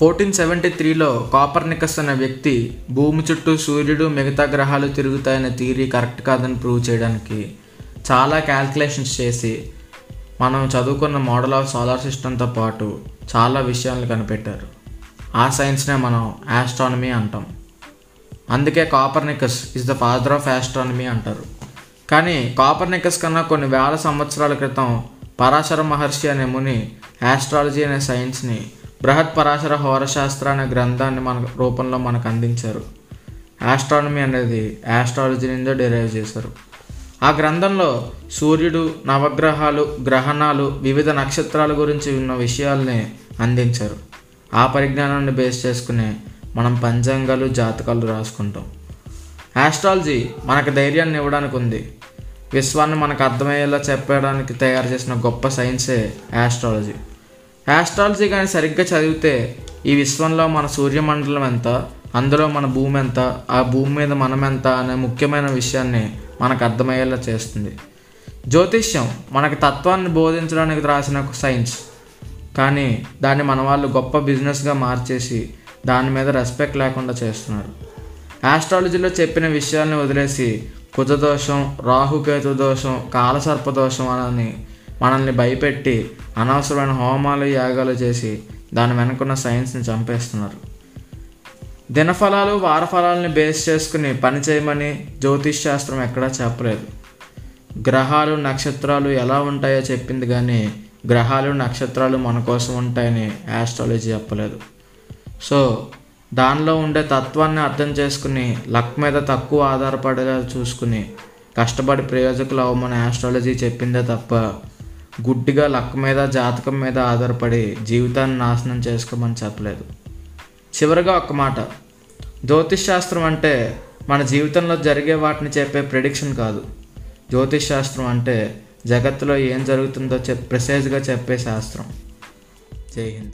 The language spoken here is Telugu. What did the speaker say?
ఫోర్టీన్ సెవెంటీ త్రీలో కాపర్నికస్ అనే వ్యక్తి భూమి చుట్టూ సూర్యుడు మిగతా గ్రహాలు తిరుగుతాయనే థియరీ కరెక్ట్ కాదని ప్రూవ్ చేయడానికి చాలా క్యాల్కులేషన్స్ చేసి మనం చదువుకున్న మోడల్ ఆఫ్ సోలార్ సిస్టంతో పాటు చాలా విషయాలను కనిపెట్టారు. ఆ సైన్స్నే మనం ఆస్ట్రానమీ అంటాం. అందుకే Copernicus is the father of astronomy అంటారు. కానీ కాపర్నికస్ కన్నా కొన్ని వేల సంవత్సరాల క్రితం పరాశర మహర్షి అనే ముని ఆస్ట్రాలజీ అనే సైన్స్ని బృహత్ పరాశర హోరశాస్త్ర అనే గ్రంథాన్ని మన రూపంలో మనకు అందించారు. ఆస్ట్రానమీ అనేది ఆస్ట్రాలజీ నుండే డిరైవ్ చేశారు. ఆ గ్రంథంలో సూర్యుడు నవగ్రహాలు గ్రహణాలు వివిధ నక్షత్రాల గురించి ఉన్న విషయాల్ని అందించారు. ఆ పరిజ్ఞానాన్ని బేస్ చేసుకుని మనం పంచాంగాలు జాతకాలు రాసుకుంటాం. ఆస్ట్రాలజీ మనకు ధైర్యాన్ని ఇవ్వడానికి ఉంది. విశ్వాన్ని మనకు అర్థమయ్యేలా చెప్పడానికి తయారు చేసిన గొప్ప సైన్సే ఆస్ట్రాలజీ యాస్ట్రాలజీ కానీ సరిగ్గా చదివితే ఈ విశ్వంలో మన సూర్యమండలం ఎంత? అందులో మన భూమి ఎంత? ఆ భూమి మీద మనం ఎంత? అనే ముఖ్యమైన విషయాన్ని మనకు అర్థమయ్యేలా చేస్తుంది. జ్యోతిష్యం మనకు తత్వాన్ని బోధించడానికి రాసిన ఒక సైన్స్. కానీ దాన్ని మన వాళ్ళు గొప్ప బిజినెస్గా మార్చేసి దాని మీద రెస్పెక్ట్ లేకుండా చేస్తున్నారు. ఆస్ట్రాలజీలో చెప్పిన విషయాల్ని వదిలేసి కుజదోషం రాహుకేతు దోషం కాలసర్ప దోషం అని మనల్ని భయపెట్టి అనవసరమైన హోమాలు యాగాలు చేసి దాని వెనుకున్న సైన్స్ని చంపేస్తున్నారు. దినఫలాలు వారఫలాలని బేస్ చేసుకుని పని చేయమని జ్యోతిష్ శాస్త్రం ఎక్కడా చెప్పలేదు. గ్రహాలు నక్షత్రాలు ఎలా ఉంటాయో చెప్పింది కానీ గ్రహాలు నక్షత్రాలు మన కోసం ఉంటాయని ఆస్ట్రాలజీ చెప్పలేదు. సో దానిలో ఉండే తత్వాన్ని అర్థం చేసుకుని లక్ మీద తక్కువ ఆధారపడేలా చూసుకుని కష్టపడి ప్రయోజకులు అవ్వమని ఆస్ట్రాలజీ చెప్పిందే తప్ప గుడ్డిగా లక్క మీద జాతకం మీద ఆధారపడి జీవితాన్ని నాశనం చేసుకోమని చెప్పలేదు. చివరిగా ఒక మాట. జ్యోతిష్ శాస్త్రం అంటే మన జీవితంలో జరిగే వాటిని చెప్పే ప్రిడిక్షన్ కాదు. జ్యోతిష్ శాస్త్రం అంటే జగత్తులో ఏం జరుగుతుందో చెప్ ప్రిసైజ్గా చెప్పే శాస్త్రం. జై హింద్.